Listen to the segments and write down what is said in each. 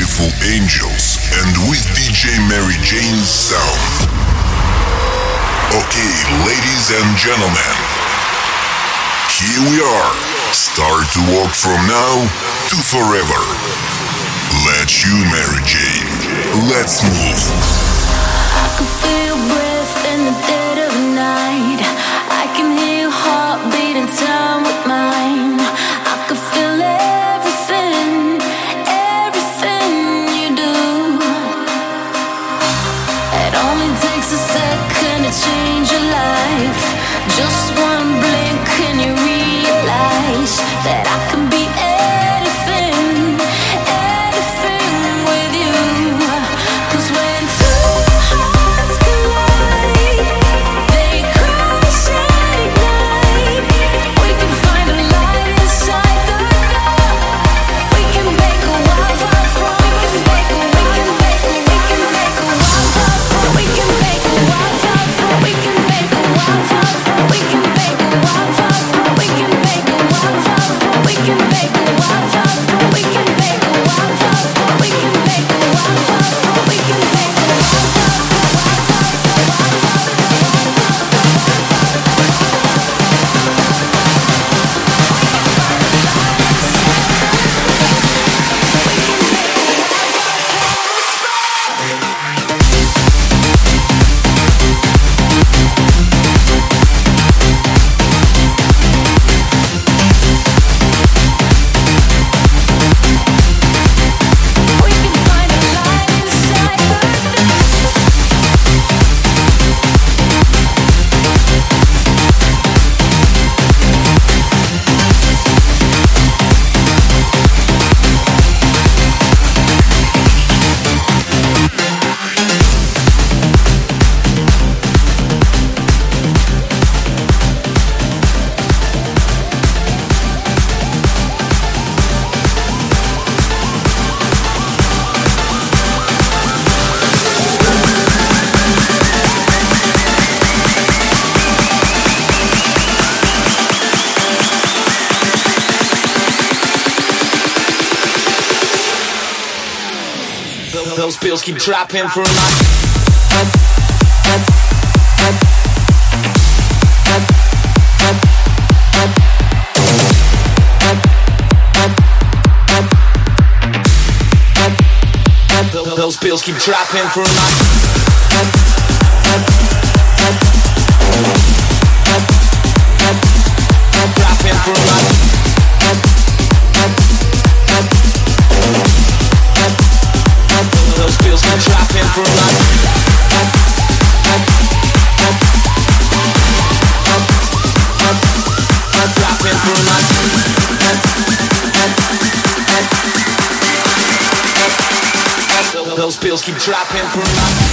Beautiful angels and with DJ Mary Jane's sound. Okay, ladies and gentlemen, here we are. Start to walk from now to forever. Let you, Mary Jane. Let's move. trapping for my. those bills keep trapping for a night. keep dropping from my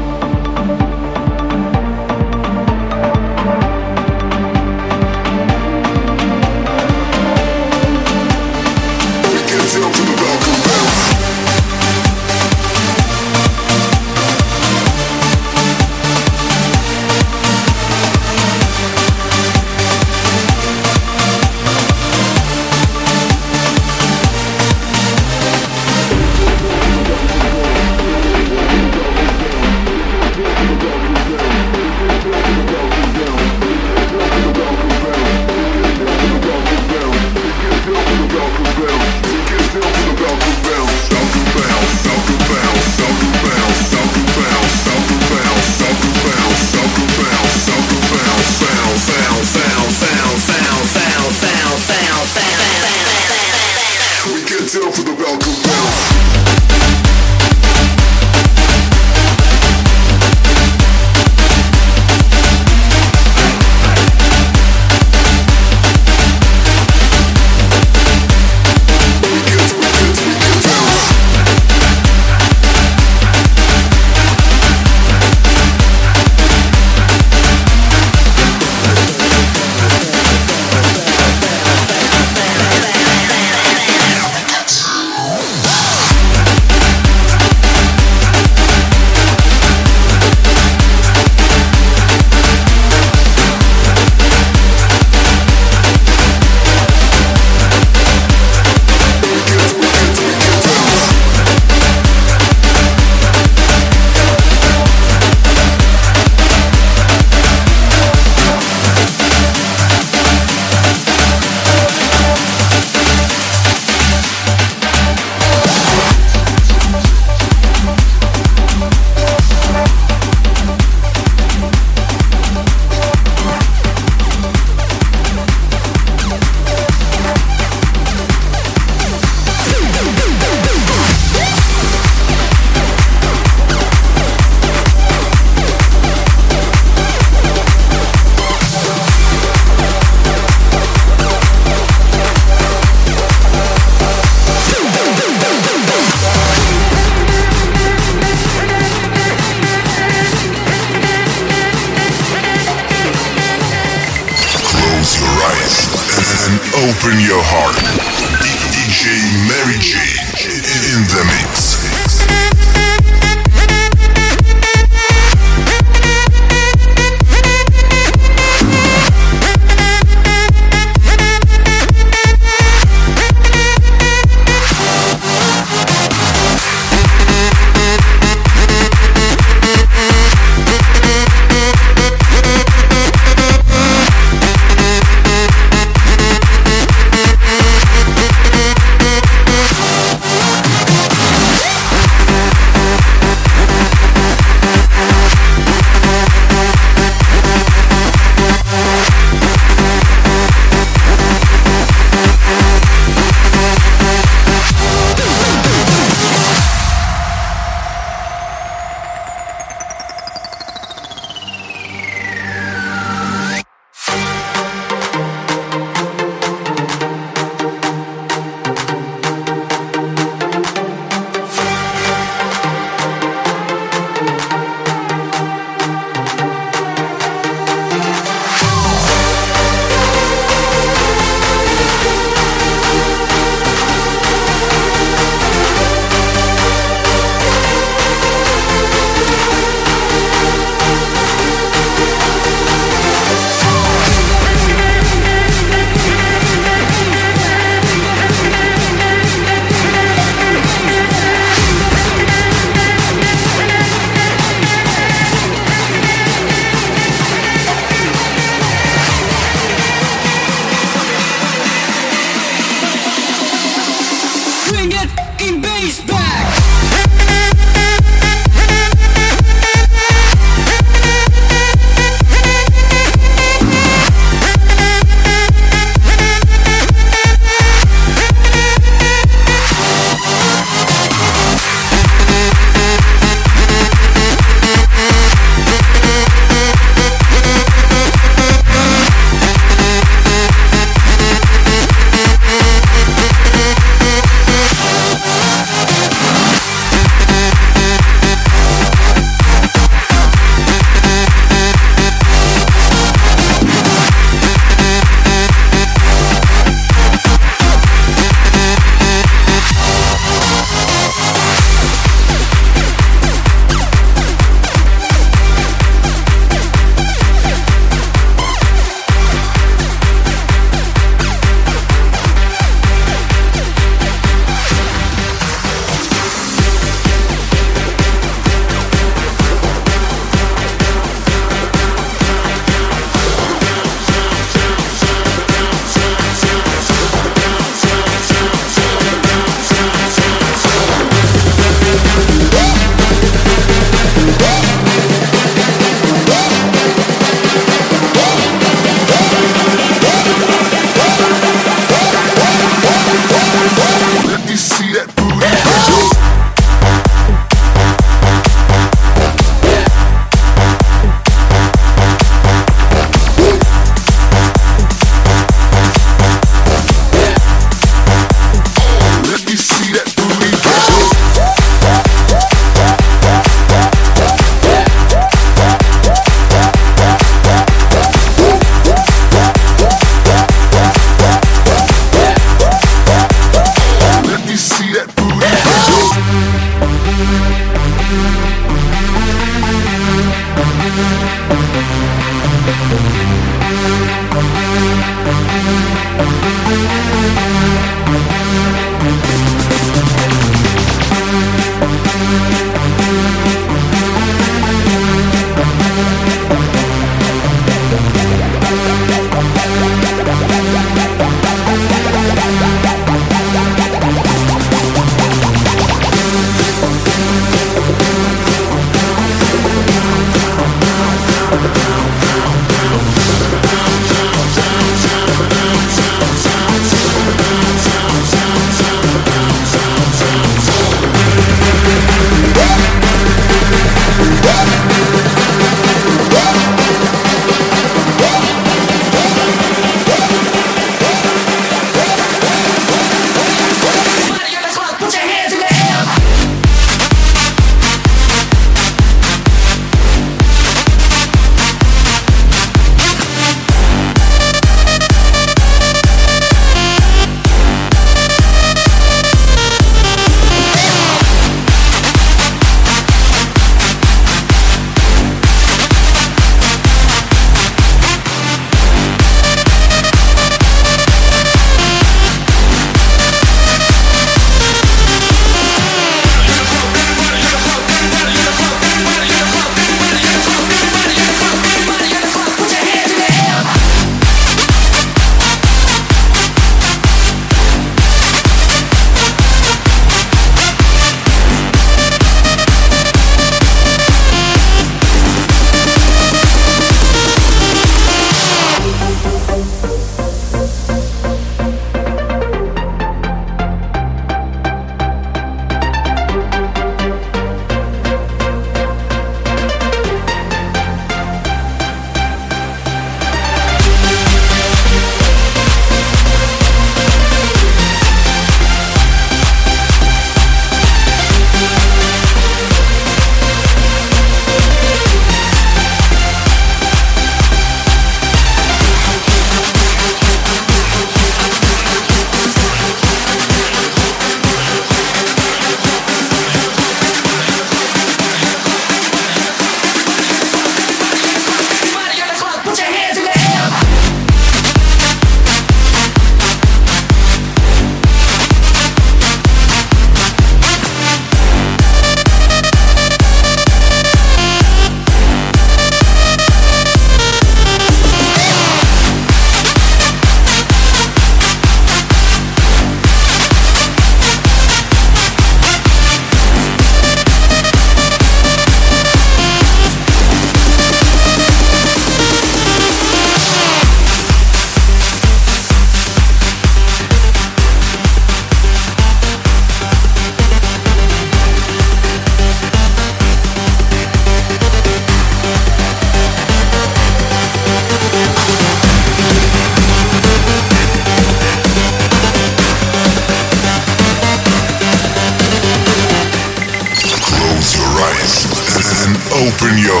open your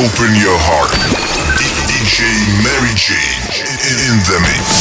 open your heart. DJ Mary Jane in the mix.